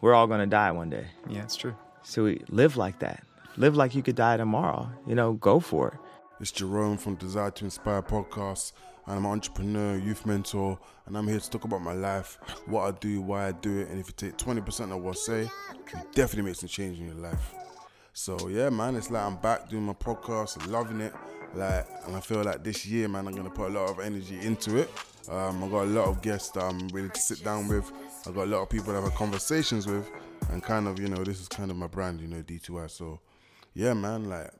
we're all gonna die one day. Yeah, it's true. So we live like that. Live like you could die tomorrow. You know, go for it. It's Jerrome from Desire to Inspire podcast. And I'm an entrepreneur, youth mentor, and I'm here to talk about my life, what I do, why I do it. And if you take 20% of what I say, you definitely make some change in your life. So yeah, man, it's like I'm back doing my podcast, loving it. Like, and I feel like this year, man, I'm gonna put a lot of energy into it. Um, I got a lot of guests that I'm ready to sit down with. I got a lot of people I've had conversations with, and kind of, you know, this is kind of my brand, you know, D2I. So yeah, man, like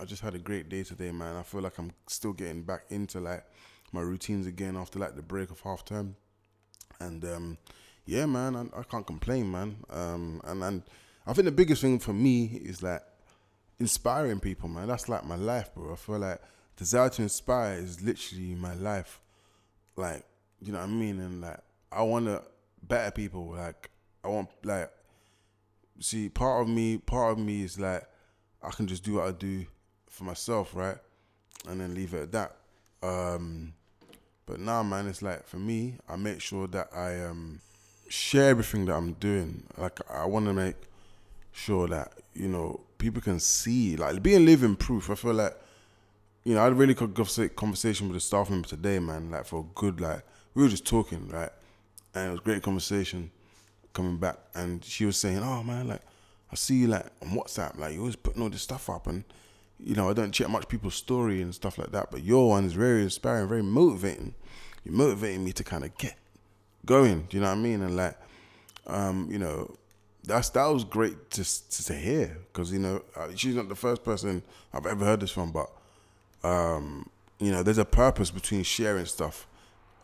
I just had a great day today, man. I feel like I'm still getting back into like my routines again after like the break of half term, and um, yeah, man, I, I can't complain, man. Um, and and I think the biggest thing for me is like inspiring people, man. That's like my life, bro. I feel like desire to inspire is literally my life. Like, you know what I mean? And like, I want to better people. Like, I want like, see, part of me, part of me is like, I can just do what I do for myself, right? And then leave it at that. Um, but now, man, it's like for me, I make sure that I um, share everything that I'm doing. Like I want to make sure that you know people can see, like being living proof. I feel like you know I had a really good conversation with a staff member today, man. Like for a good, like we were just talking, right, and it was great conversation coming back, and she was saying, "Oh man, like I see you like on WhatsApp, like you always putting all this stuff up and." you know, I don't check much people's story and stuff like that, but your one is very inspiring, very motivating. You're motivating me to kind of get going. Do you know what I mean? And like, um, you know, that's that was great to to, to hear because you know uh, she's not the first person I've ever heard this from, but um, you know, there's a purpose between sharing stuff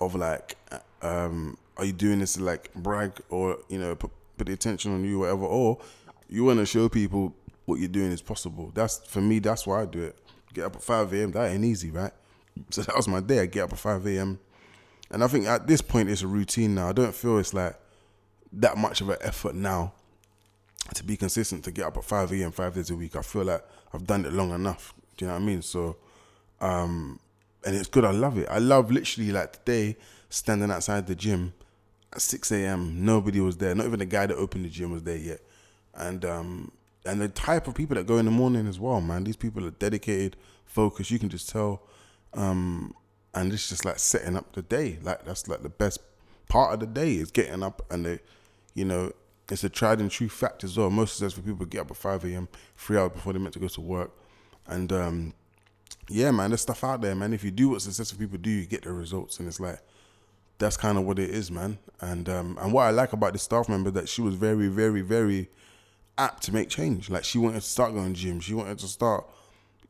of like, um, are you doing this to like brag or you know put, put the attention on you, whatever, or you want to show people what you're doing is possible. That's for me. That's why I do it. Get up at five a.m. That ain't easy, right? So that was my day. I get up at five a.m. And I think at this point it's a routine now. I don't feel it's like that much of an effort now to be consistent to get up at five a.m. five days a week. I feel like I've done it long enough. Do you know what I mean? So, um, and it's good. I love it. I love literally like today standing outside the gym at six a.m. Nobody was there. Not even the guy that opened the gym was there yet. And um, and the type of people that go in the morning as well, man. These people are dedicated, focused. You can just tell. Um, and it's just like setting up the day. Like that's like the best part of the day is getting up and they, you know, it's a tried and true fact as well. Most successful people get up at five a.m. three hours before they're meant to go to work, and um, yeah, man, there's stuff out there, man. If you do what successful people do, you get the results, and it's like that's kind of what it is, man. And um, and what I like about the staff member that she was very, very, very apt to make change. Like she wanted to start going to gym. She wanted to start,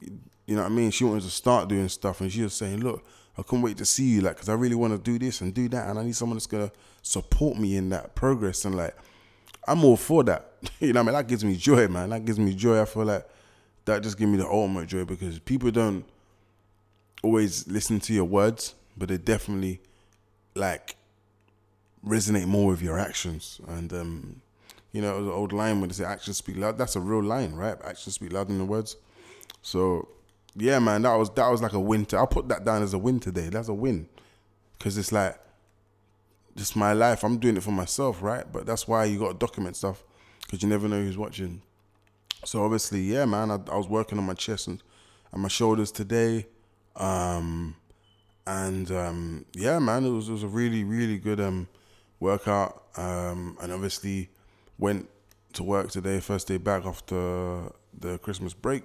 you know what I mean? She wanted to start doing stuff, and she was saying, "Look, I couldn't wait to see you, like, because I really want to do this and do that, and I need someone that's gonna support me in that progress." And like, I'm all for that. you know, what I mean, that gives me joy, man. That gives me joy. I feel like that just gives me the ultimate joy because people don't always listen to your words, but they definitely like resonate more with your actions. And um, you know, an old line when they say actions speak loud. That's a real line, right? Actions speak louder than the words. So, yeah, man, that was that was like a win. I'll put that down as a win today. That's a win, because it's like, just my life. I'm doing it for myself, right? But that's why you got to document stuff, because you never know who's watching. So obviously, yeah, man, I, I was working on my chest and, and my shoulders today, um, and um, yeah, man, it was it was a really really good um workout, um, and obviously went to work today, first day back after the Christmas break.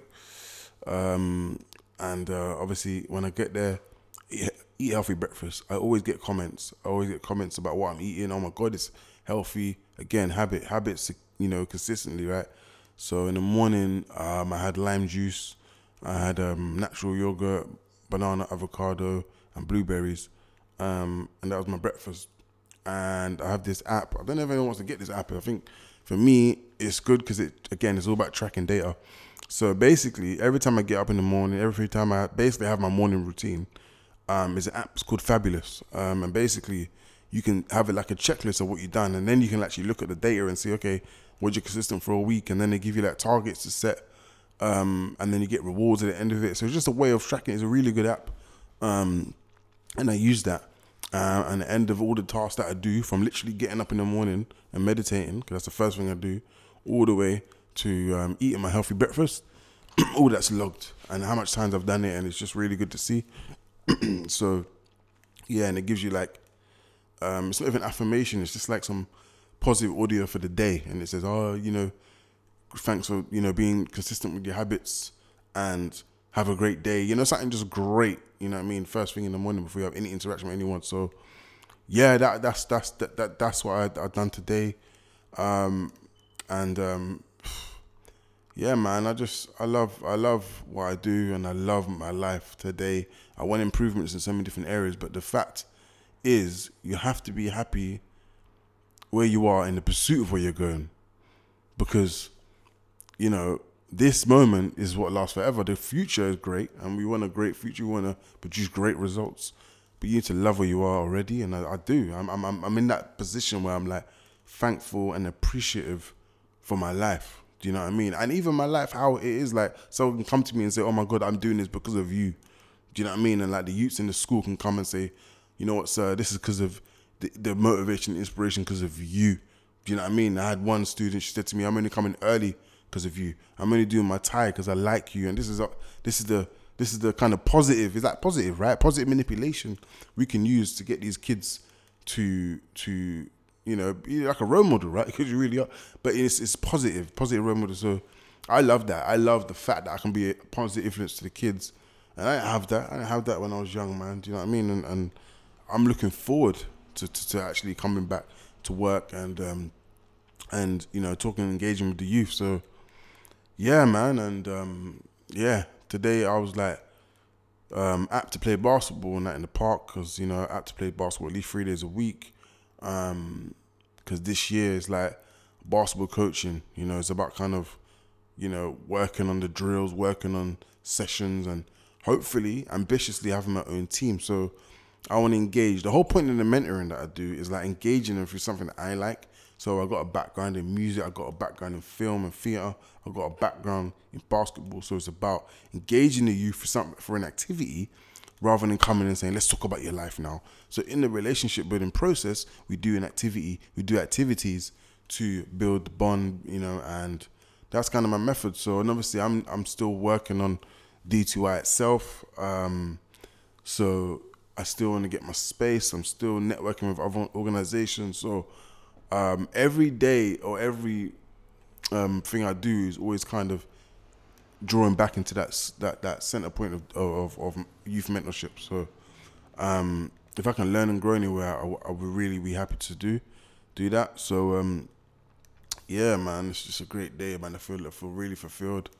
Um, and uh, obviously, when I get there, eat, healthy breakfast. I always get comments. I always get comments about what I'm eating. Oh my god, it's healthy. Again, habit habits. You know, consistently, right? So in the morning, um, I had lime juice. I had um, natural yogurt, banana, avocado, and blueberries, um, and that was my breakfast and I have this app. I don't know if anyone wants to get this app. I think for me, it's good because it again, it's all about tracking data. So basically, every time I get up in the morning, every time I basically have my morning routine, um, is an app. It's called Fabulous, um, and basically you can have it like a checklist of what you've done, and then you can actually look at the data and see, okay, was you consistent for a week, and then they give you like targets to set, um, and then you get rewards at the end of it. So it's just a way of tracking. It's a really good app, um, and I use that. Uh, and the end of all the tasks that I do, from literally getting up in the morning and meditating, because that's the first thing I do, all the way to um, eating my healthy breakfast, all that's logged and how much times I've done it, and it's just really good to see. so, yeah, and it gives you like, um, it's not even affirmation, it's just like some positive audio for the day, and it says, oh, you know, thanks for you know being consistent with your habits and have a great day. You know, something just great. You know what I mean? First thing in the morning before you have any interaction with anyone. So, yeah, that that's that's that, that that's what I, have done today, um, and um, yeah, man, I just I love I love what I do and I love my life today. I want improvements in so many different areas, but the fact is you have to be happy where you are in the pursuit of where you're going. Because, you know, this moment is what lasts forever. The future is great and we want a great future. We want to produce great results. But you need to love where you are already. And I, I do. I'm, I'm, I'm in that position where I'm like thankful and appreciative for my life do you know what I mean? And even my life, how it is like someone can come to me and say, "Oh my God, I'm doing this because of you." Do you know what I mean? And like the youths in the school can come and say, "You know what, sir? This is because of the, the motivation, inspiration, because of you." Do you know what I mean? I had one student. She said to me, "I'm only coming early because of you. I'm only doing my tie because I like you." And this is a, this is the this is the kind of positive. Is that positive, right? Positive manipulation we can use to get these kids to to you know, be like a role model, right? Because you really are. But it's it's positive, positive role model. So I love that. I love the fact that I can be a positive influence to the kids. And I have that. I didn't have that when I was young, man. Do you know what I mean? And, and I'm looking forward to, to, to, actually coming back to work and um, and you know talking and engaging with the youth. So yeah, man. And um, yeah, today I was like um, apt to play basketball and that in the park because you know apt to play basketball at least three days a week. Um, because this year is like basketball coaching. You know, it's about kind of, you know, working on the drills, working on sessions, and hopefully ambitiously having my own team. So I want to engage. The whole point in the mentoring that I do is like engaging them through something that I like. So I got a background in music, I got a background in film and theater, I got a background in basketball. So it's about engaging the youth for something for an activity rather than coming and saying, let's talk about your life now. So in the relationship building process, we do an activity, we do activities to build the bond, you know, and that's kind of my method. So and obviously I'm I'm still working on D2I itself. Um, so I still want to get my space. I'm still networking with other organizations. So um, every day or every um, thing I do is always kind of drawing back into that that that center point of of, of youth mentorship. So, um, if I can learn and grow anywhere, I, I would really be happy to do do that. So, um, yeah, man, it's just a great day, man. I feel I feel really fulfilled.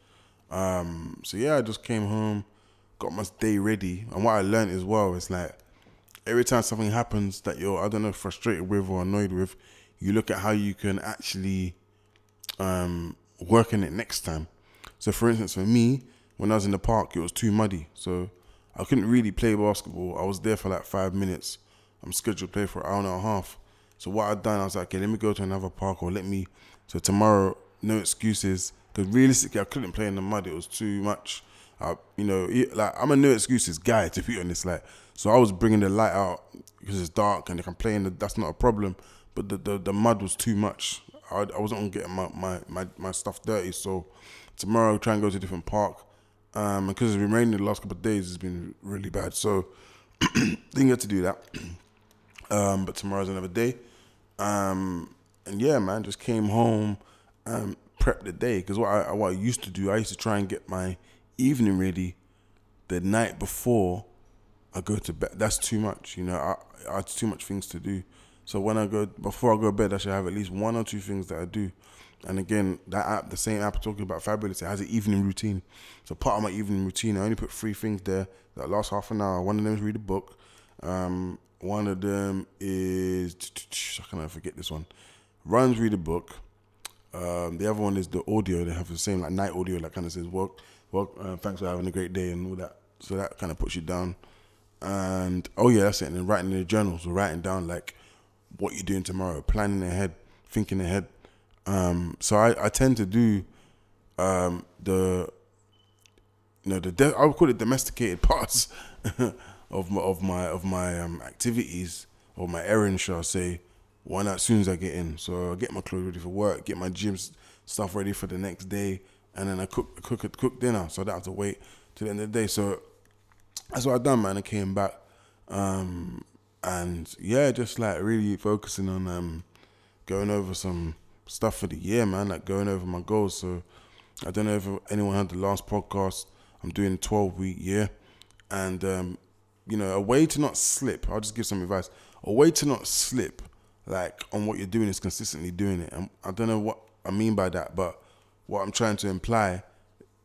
Um, so yeah, I just came home, got my day ready, and what I learned as well is like every time something happens that you're I don't know frustrated with or annoyed with, you look at how you can actually um, work on it next time. So, for instance, for me, when I was in the park, it was too muddy. So, I couldn't really play basketball. I was there for like five minutes. I'm scheduled to play for an hour and a half. So, what I'd done, I was like, okay, let me go to another park or let me. So, tomorrow, no excuses. Because realistically, I couldn't play in the mud. It was too much. I, you know, like I'm a no excuses guy to be honest. Like, so I was bringing the light out because it's dark and they can play in the. That's not a problem. But the the, the mud was too much. I, I wasn't on getting my, my, my, my stuff dirty. So tomorrow, I'll try and go to a different park. Um, because it's been raining the last couple of days, it's been really bad. So didn't get to do that. Um, but tomorrow's another day. Um, and yeah, man, just came home, um, prepped the day. Because what I what I used to do, I used to try and get my evening ready the night before I go to bed. That's too much, you know. I, I have too much things to do. So when I go before I go to bed, I should have at least one or two things that I do. And again, that app, the same app talking about Fabulous, it has an evening routine. So part of my evening routine, I only put three things there that last half an hour. One of them is read a book. Um, one of them is I cannot forget this one. Runs read a book. Um, the other one is the audio. They have the same like night audio that kind of says work, work. Uh, thanks for having a great day and all that. So that kind of puts you down. And oh yeah, that's it. And then writing in the journals, so writing down like what you're doing tomorrow, planning ahead, thinking ahead. Um, so I, I tend to do um, the you know the de- I would call it domesticated parts of my, of my of my um, activities or my errands, shall I say, not as soon as I get in? So I get my clothes ready for work, get my gym stuff ready for the next day, and then I cook cook cook dinner, so I don't have to wait to the end of the day. So that's what I done, man. I came back, um, and yeah, just like really focusing on um, going over some stuff for the year, man. Like going over my goals. So I don't know if anyone had the last podcast. I'm doing a 12 week year, and um, you know, a way to not slip. I'll just give some advice. A way to not slip, like on what you're doing, is consistently doing it. And I don't know what I mean by that, but what I'm trying to imply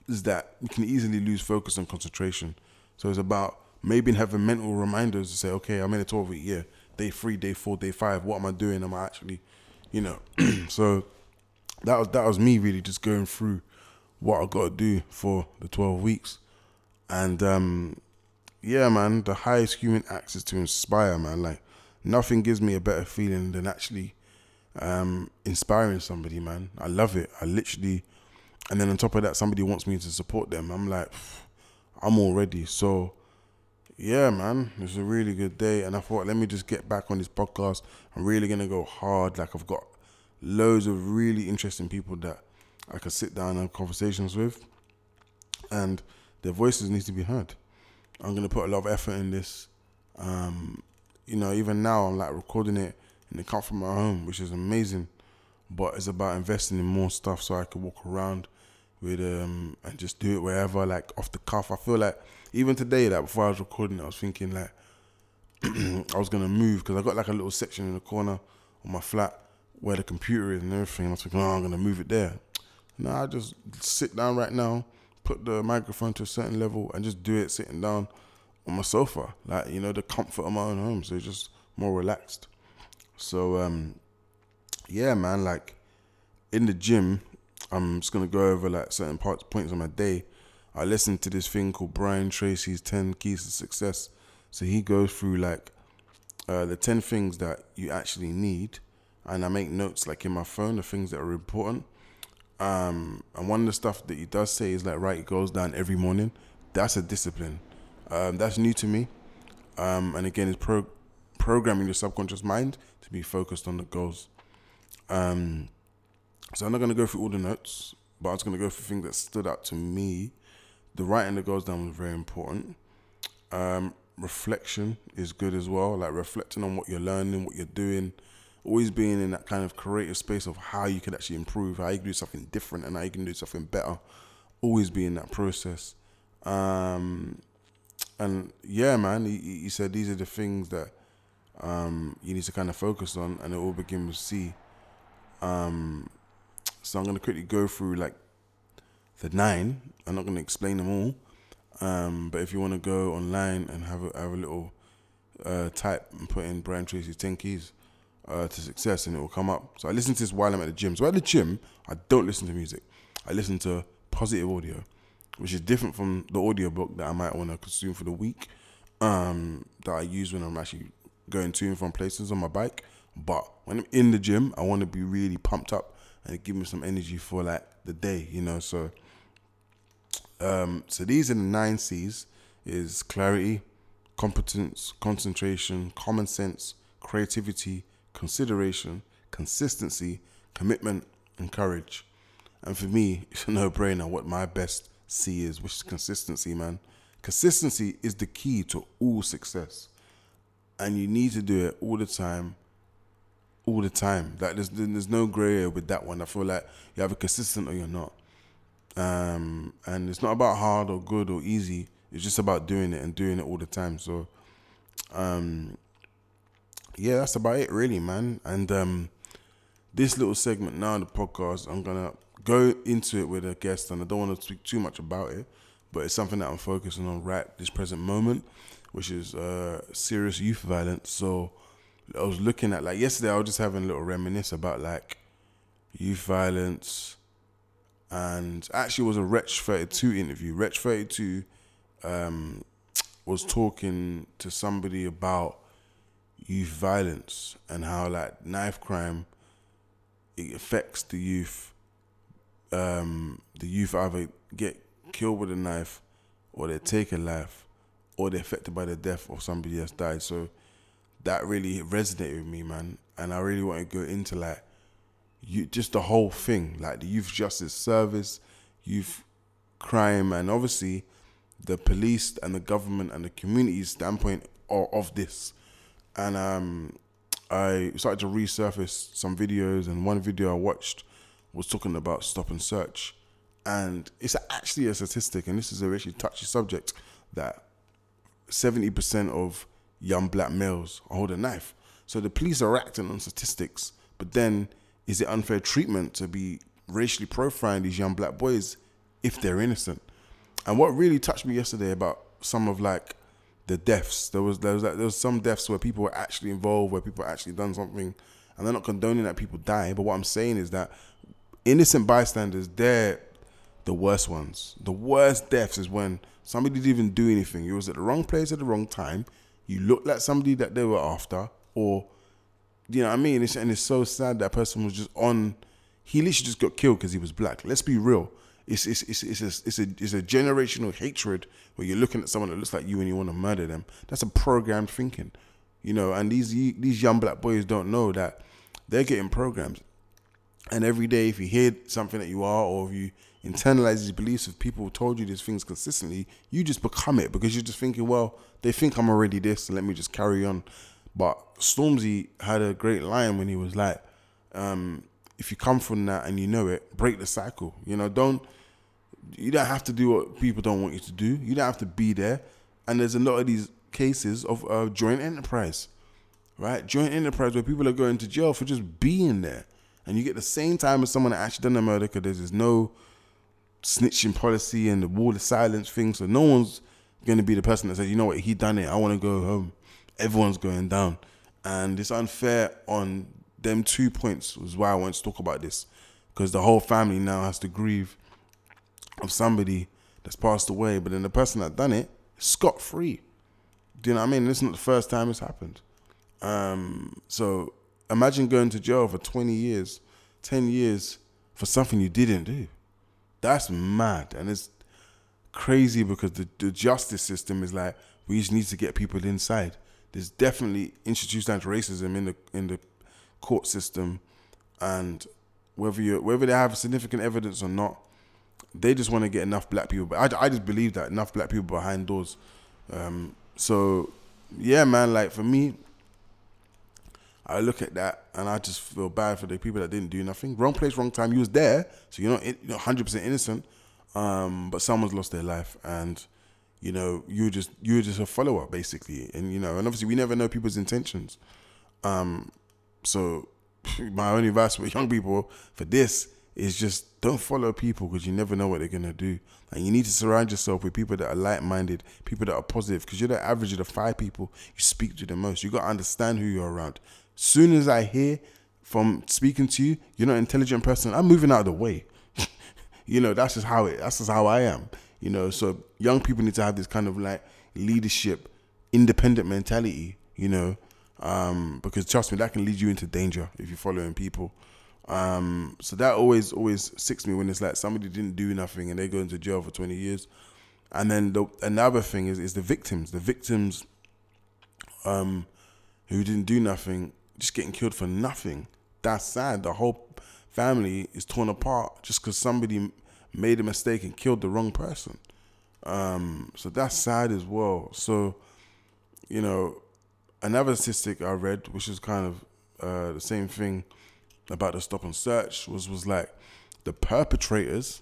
is that you can easily lose focus and concentration. So it's about maybe having mental reminders to say, okay, I'm in a 12 week year, day three, day four, day five. What am I doing? Am I actually, you know? so that was that was me really just going through what I got to do for the 12 weeks, and um, yeah, man, the highest human act is to inspire, man. Like nothing gives me a better feeling than actually um, inspiring somebody, man. I love it. I literally, and then on top of that, somebody wants me to support them. I'm like, I'm already. So, yeah, man, it was a really good day. And I thought, let me just get back on this podcast. I'm really gonna go hard. Like I've got loads of really interesting people that I could sit down and have conversations with, and their voices need to be heard. I'm gonna put a lot of effort in this. Um, you know, even now I'm like recording it in the comfort of my home, which is amazing. But it's about investing in more stuff so I can walk around with um and just do it wherever, like off the cuff. I feel like even today, like before I was recording, I was thinking like I was gonna move because I got like a little section in the corner of my flat where the computer is and everything. I was thinking, oh, I'm gonna move it there. No, I just sit down right now, put the microphone to a certain level, and just do it sitting down on my sofa, like you know, the comfort of my own home. So it's just more relaxed. So um, yeah, man, like in the gym, I'm just gonna go over like certain parts points of my day. I listened to this thing called Brian Tracy's Ten Keys to Success. So he goes through like uh, the ten things that you actually need, and I make notes like in my phone, the things that are important. Um, and one of the stuff that he does say is like write goals down every morning. That's a discipline. Um, that's new to me. Um, and again, it's pro- programming your subconscious mind to be focused on the goals. Um, so I'm not going to go through all the notes, but I was going to go through things that stood out to me. The writing the goals down was very important. Um, reflection is good as well, like reflecting on what you're learning, what you're doing, always being in that kind of creative space of how you can actually improve, how you can do something different, and how you can do something better. Always be in that process. Um, and yeah, man, he, he said these are the things that um, you need to kind of focus on, and it all begins with C. Um, so I'm gonna quickly go through like the nine. I'm not gonna explain them all, um, but if you want to go online and have a, have a little uh, type and put in Brian Tracy's ten keys uh, to success, and it will come up. So I listen to this while I'm at the gym. So at the gym, I don't listen to music. I listen to positive audio, which is different from the audiobook that I might want to consume for the week. Um, that I use when I'm actually going to and from places on my bike. But when I'm in the gym, I want to be really pumped up and give me some energy for like the day, you know. So, um, so these are the nine C's: is clarity, competence, concentration, common sense, creativity, consideration, consistency, commitment, and courage. And for me, it's a no-brainer what my best C is, which is consistency, man. Consistency is the key to all success, and you need to do it all the time all the time. Like there's there's no grey area with that one. I feel like you have a consistent or you're not. Um, and it's not about hard or good or easy. It's just about doing it and doing it all the time. So, um, yeah, that's about it, really, man. And um, this little segment now, the podcast, I'm gonna go into it with a guest, and I don't want to speak too much about it, but it's something that I'm focusing on right this present moment, which is uh, serious youth violence. So. I was looking at like yesterday. I was just having a little reminisce about like youth violence, and actually it was a Thirty Two interview. Wretch 32 um, was talking to somebody about youth violence and how like knife crime it affects the youth. Um, the youth either get killed with a knife, or they take a life, or they're affected by the death of somebody that's died. So that really resonated with me, man. And I really want to go into like you just the whole thing, like the youth justice service, youth crime, and obviously the police and the government and the community standpoint of, of this. And um, I started to resurface some videos, and one video I watched was talking about stop and search. And it's actually a statistic, and this is a really touchy subject, that 70% of young black males hold a knife. So the police are acting on statistics, but then is it unfair treatment to be racially profiling these young black boys if they're innocent? And what really touched me yesterday about some of like the deaths, there was there was like there was some deaths where people were actually involved, where people actually done something, and they're not condoning that people die. But what I'm saying is that innocent bystanders, they're the worst ones. The worst deaths is when somebody didn't even do anything. You was at the wrong place at the wrong time. You looked like somebody that they were after, or you know what I mean. It's, and it's so sad that person was just on. He literally just got killed because he was black. Let's be real. It's it's it's it's a, it's a it's a generational hatred where you're looking at someone that looks like you and you want to murder them. That's a programmed thinking, you know. And these these young black boys don't know that they're getting programmed. And every day, if you hear something that you are, or if you internalize these beliefs of people who told you these things consistently, you just become it because you're just thinking, well, they think I'm already this, so let me just carry on. But Stormzy had a great line when he was like, um, if you come from that and you know it, break the cycle. You know, don't you don't have to do what people don't want you to do. You don't have to be there. And there's a lot of these cases of uh, joint enterprise, right? Joint enterprise where people are going to jail for just being there, and you get the same time as someone that actually done the murder because there's no snitching policy and the wall of silence thing. So no one's going to be the person that says, you know what, he done it. I want to go home. Everyone's going down, and it's unfair on them two points. Was why I want to talk about this because the whole family now has to grieve of somebody that's passed away, but then the person that done it scot free. Do you know what I mean? This is not the first time it's happened. Um, so imagine going to jail for 20 years, 10 years for something you didn't do. That's mad. And it's crazy because the, the justice system is like, we just need to get people inside. There's definitely institutional racism in the in the court system, and whether you whether they have significant evidence or not, they just want to get enough black people. But I, I just believe that enough black people behind doors. Um, so yeah, man. Like for me, I look at that and I just feel bad for the people that didn't do nothing. Wrong place, wrong time. You was there, so you're not 100 percent innocent. Um, but someone's lost their life, and you know you're just you're just a follower basically, and you know, and obviously we never know people's intentions. Um, so my only advice for young people for this is just don't follow people because you never know what they're gonna do. And you need to surround yourself with people that are like-minded, people that are positive, because you're the average of the five people you speak to the most. You gotta understand who you're around. Soon as I hear from speaking to you, you're not an intelligent person. I'm moving out of the way. you know, that's just how it. That's just how I am. You know, so young people need to have this kind of like leadership, independent mentality. You know, um, because trust me, that can lead you into danger if you're following people. Um, so that always always sicks me when it's like somebody didn't do nothing and they go into jail for 20 years. And then the another thing is is the victims. The victims um, who didn't do nothing just getting killed for nothing. That's sad. The whole family is torn apart just because somebody made a mistake and killed the wrong person. Um, so that's sad as well. So, you know, another statistic I read, which is kind of uh, the same thing about the stop and search was was like the perpetrators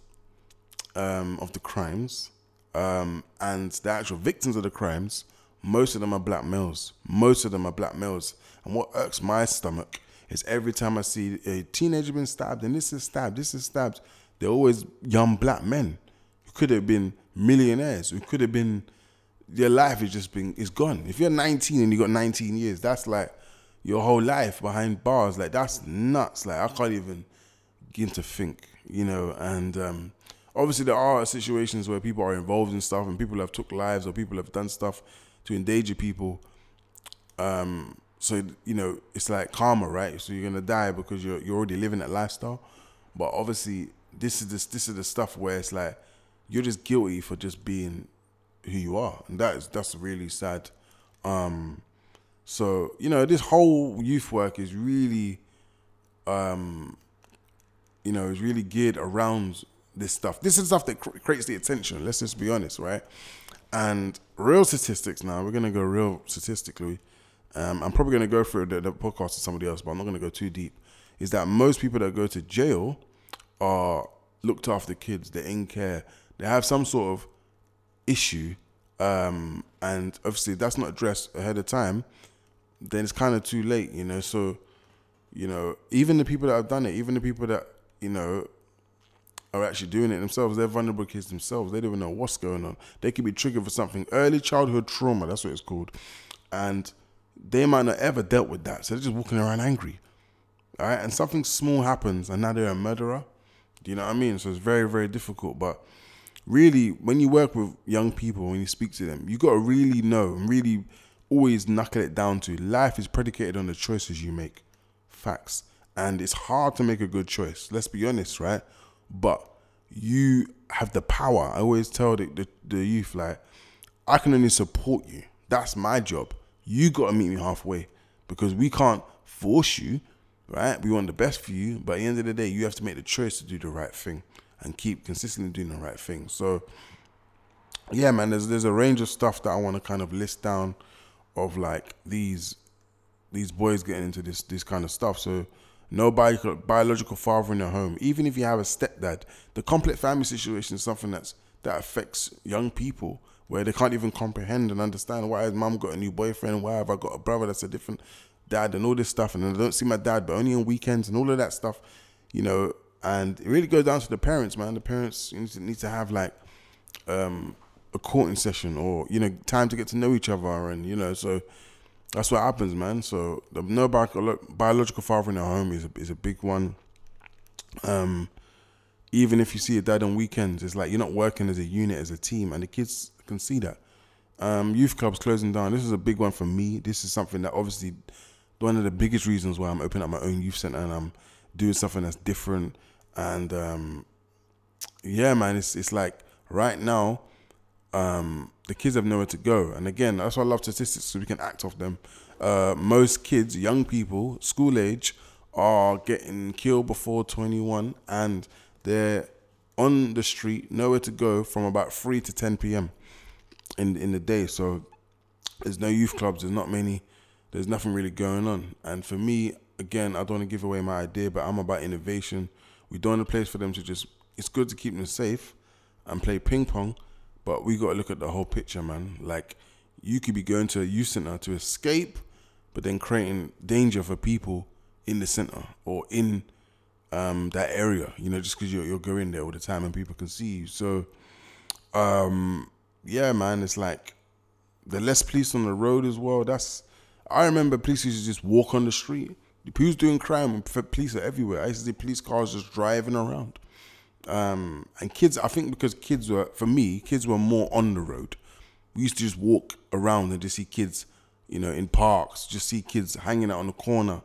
um, of the crimes um, and the actual victims of the crimes. Most of them are black males. Most of them are black males. And what irks my stomach is every time I see a teenager being stabbed, and this is stabbed, this is stabbed, they're always young black men who could have been millionaires, who could have been their life is just been is gone. If you're 19 and you got 19 years, that's like your whole life behind bars. Like that's nuts. Like I can't even begin to think, you know. And um, obviously there are situations where people are involved in stuff and people have took lives or people have done stuff to endanger people. Um, so you know it's like karma, right? So you're gonna die because you're you're already living that lifestyle. But obviously this is this this is the stuff where it's like you're just guilty for just being who you are, and that is that's really sad. Um, So you know, this whole youth work is really, um, you know, is really geared around this stuff. This is stuff that cr- creates the attention. Let's just be honest, right? And real statistics. Now we're gonna go real statistically. Um, I'm probably gonna go through the, the podcast to somebody else, but I'm not gonna go too deep. Is that most people that go to jail are looked after kids. They're in care. They have some sort of issue, um, and obviously that's not addressed ahead of time. Then it's kind of too late, you know. So, you know, even the people that have done it, even the people that you know are actually doing it themselves. They're vulnerable kids themselves. They don't even know what's going on. They could be triggered for something early childhood trauma. That's what it's called, and they might not ever dealt with that. So they're just walking around angry, all right. And something small happens, and now they're a murderer. Do you know what I mean? So it's very very difficult, but. Really, when you work with young people, when you speak to them, you got to really know and really always knuckle it down to life is predicated on the choices you make. Facts. And it's hard to make a good choice. Let's be honest, right? But you have the power. I always tell the, the, the youth, like, I can only support you. That's my job. You got to meet me halfway because we can't force you, right? We want the best for you. But at the end of the day, you have to make the choice to do the right thing and keep consistently doing the right thing. So, yeah, man, there's there's a range of stuff that I want to kind of list down of like these these boys getting into this this kind of stuff. So no bio- biological father in the home, even if you have a stepdad, the complex family situation is something that's that affects young people where they can't even comprehend and understand why has mom got a new boyfriend, why have I got a brother that's a different dad and all this stuff, and I don't see my dad but only on weekends and all of that stuff, you know. And it really goes down to the parents, man. The parents need to, have like um, a courting session or you know time to get to know each other and you know so that's what happens man so the no bio- biological father in the home is a, is a big one um even if you see a dad on weekends it's like you're not working as a unit as a team and the kids can see that um youth clubs closing down this is a big one for me this is something that obviously one of the biggest reasons why i'm opening up my own youth center and i'm doing something that's different and um yeah man it's it's like right now um, the kids have nowhere to go. And again, that's why I love statistics so we can act off them. Uh, most kids, young people, school age, are getting killed before 21 and they're on the street, nowhere to go from about 3 to 10 p.m. in in the day. So there's no youth clubs, there's not many, there's nothing really going on. And for me, again, I don't want to give away my idea, but I'm about innovation. We don't want a place for them to just, it's good to keep them safe and play ping pong but we got to look at the whole picture, man. Like, you could be going to a youth center to escape, but then creating danger for people in the center or in um, that area, you know, just because you're, you're going there all the time and people can see you. So, um, yeah, man, it's like the less police on the road as well. That's, I remember police used to just walk on the street. Who's doing crime? Police are everywhere. I used to see police cars just driving around. Um, and kids, I think because kids were, for me, kids were more on the road. We used to just walk around and just see kids, you know, in parks, just see kids hanging out on the corner.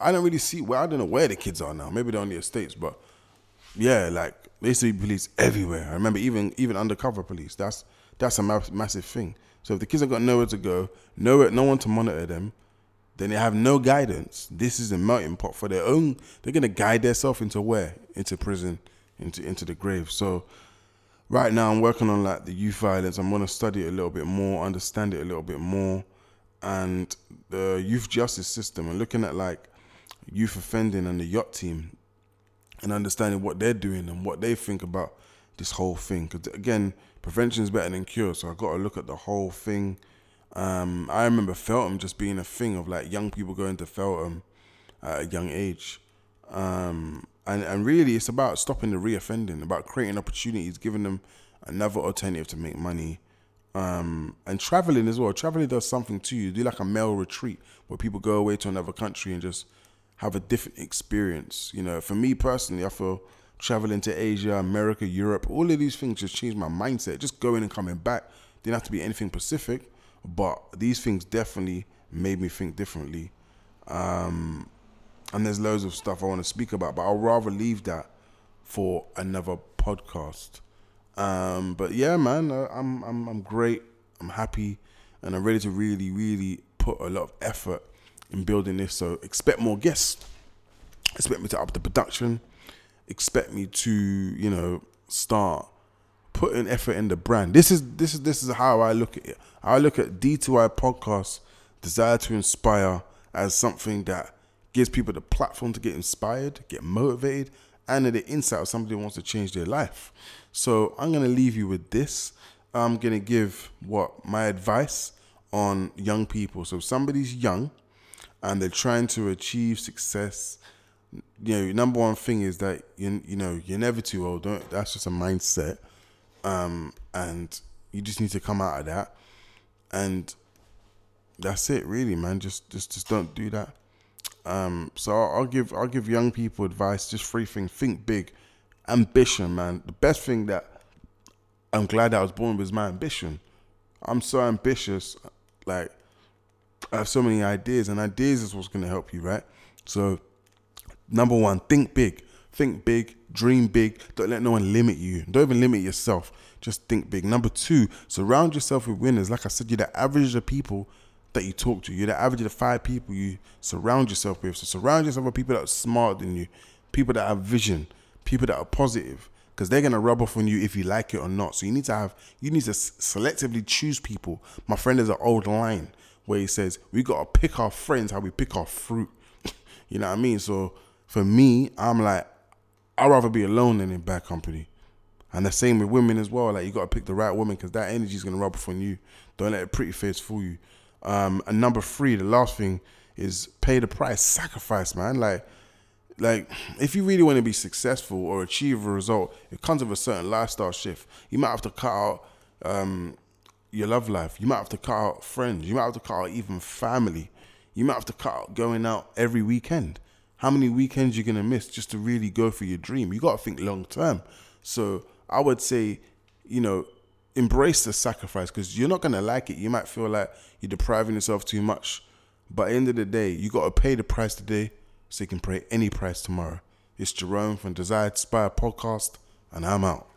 I don't really see, well, I don't know where the kids are now. Maybe they're on the estates, but yeah, like, they used to be police everywhere. I remember even even undercover police. That's that's a ma- massive thing. So if the kids have got nowhere to go, nowhere, no one to monitor them, then they have no guidance. This is a melting pot for their own. They're gonna guide themselves into where? Into prison into into the grave. So right now I'm working on like the youth violence. I'm gonna study it a little bit more, understand it a little bit more, and the youth justice system and looking at like youth offending and the YOT team and understanding what they're doing and what they think about this whole thing. Because again, prevention is better than cure. So I got to look at the whole thing. Um, I remember Feltham just being a thing of like young people going to Feltham at a young age. Um, and and really it's about stopping the reoffending, about creating opportunities, giving them another alternative to make money. Um, and traveling as well. Traveling does something to you. Do like a male retreat where people go away to another country and just have a different experience. You know, for me personally, I feel traveling to Asia, America, Europe, all of these things just changed my mindset. Just going and coming back didn't have to be anything specific, but these things definitely made me think differently. Um, and there's loads of stuff I want to speak about, but I'll rather leave that for another podcast. Um, but yeah, man, I'm I'm I'm great. I'm happy, and I'm ready to really really put a lot of effort in building this. So expect more guests. Expect me to up the production. Expect me to, you know, start putting effort in the brand. This is this is this is how I look at it. I look at D2I podcast, desire to inspire, as something that gives people the platform to get inspired, get motivated, and the insight of somebody who wants to change their life. So I'm gonna leave you with this. I'm gonna give what my advice on young people. So somebody's young and they're trying to achieve success, you know, number one thing is that you you know you're never too old. Don't, that's just a mindset, um, and you just need to come out of that, and that's it, really, man. Just just just don't do that. Um, so I'll, I'll give I'll give young people advice. Just three things: think big, ambition, man. The best thing that I'm glad I was born with is my ambition. I'm so ambitious, like I have so many ideas, and ideas is what's gonna help you, right? So, number one, think big. Think big, dream big. Don't let no one limit you. Don't even limit yourself. Just think big. Number two, surround yourself with winners. Like I said, you're the average of the people that you talk to. You're the average of the five people you surround yourself with. So surround yourself with people that are smarter than you, people that have vision, people that are positive, because they're gonna rub off on you if you like it or not. So you need to have, you need to selectively choose people. My friend has an old line where he says we gotta pick our friends how we pick our fruit. you know what I mean? So for me, I'm like, I'd rather be alone than in bad company. And the same with women as well. Like you got to pick the right woman because that energy is gonna rub off on you. Don't let a pretty face fool you. Um, and number three, the last thing is pay the price, sacrifice, man. Like, like if you really want to be successful or achieve a result, it comes with a certain lifestyle shift. You might have to cut out um, your love life. You might have to cut out friends. You might have to cut out even family. You might have to cut out going out every weekend. How many weekends you're gonna miss just to really go for your dream? You gotta think long term. So I would say, you know, embrace the sacrifice because you're not gonna like it. You might feel like you're depriving yourself too much, but at the end of the day, you gotta pay the price today so you can pay any price tomorrow. It's Jerrome from Desire to Inspire podcast, and I'm out.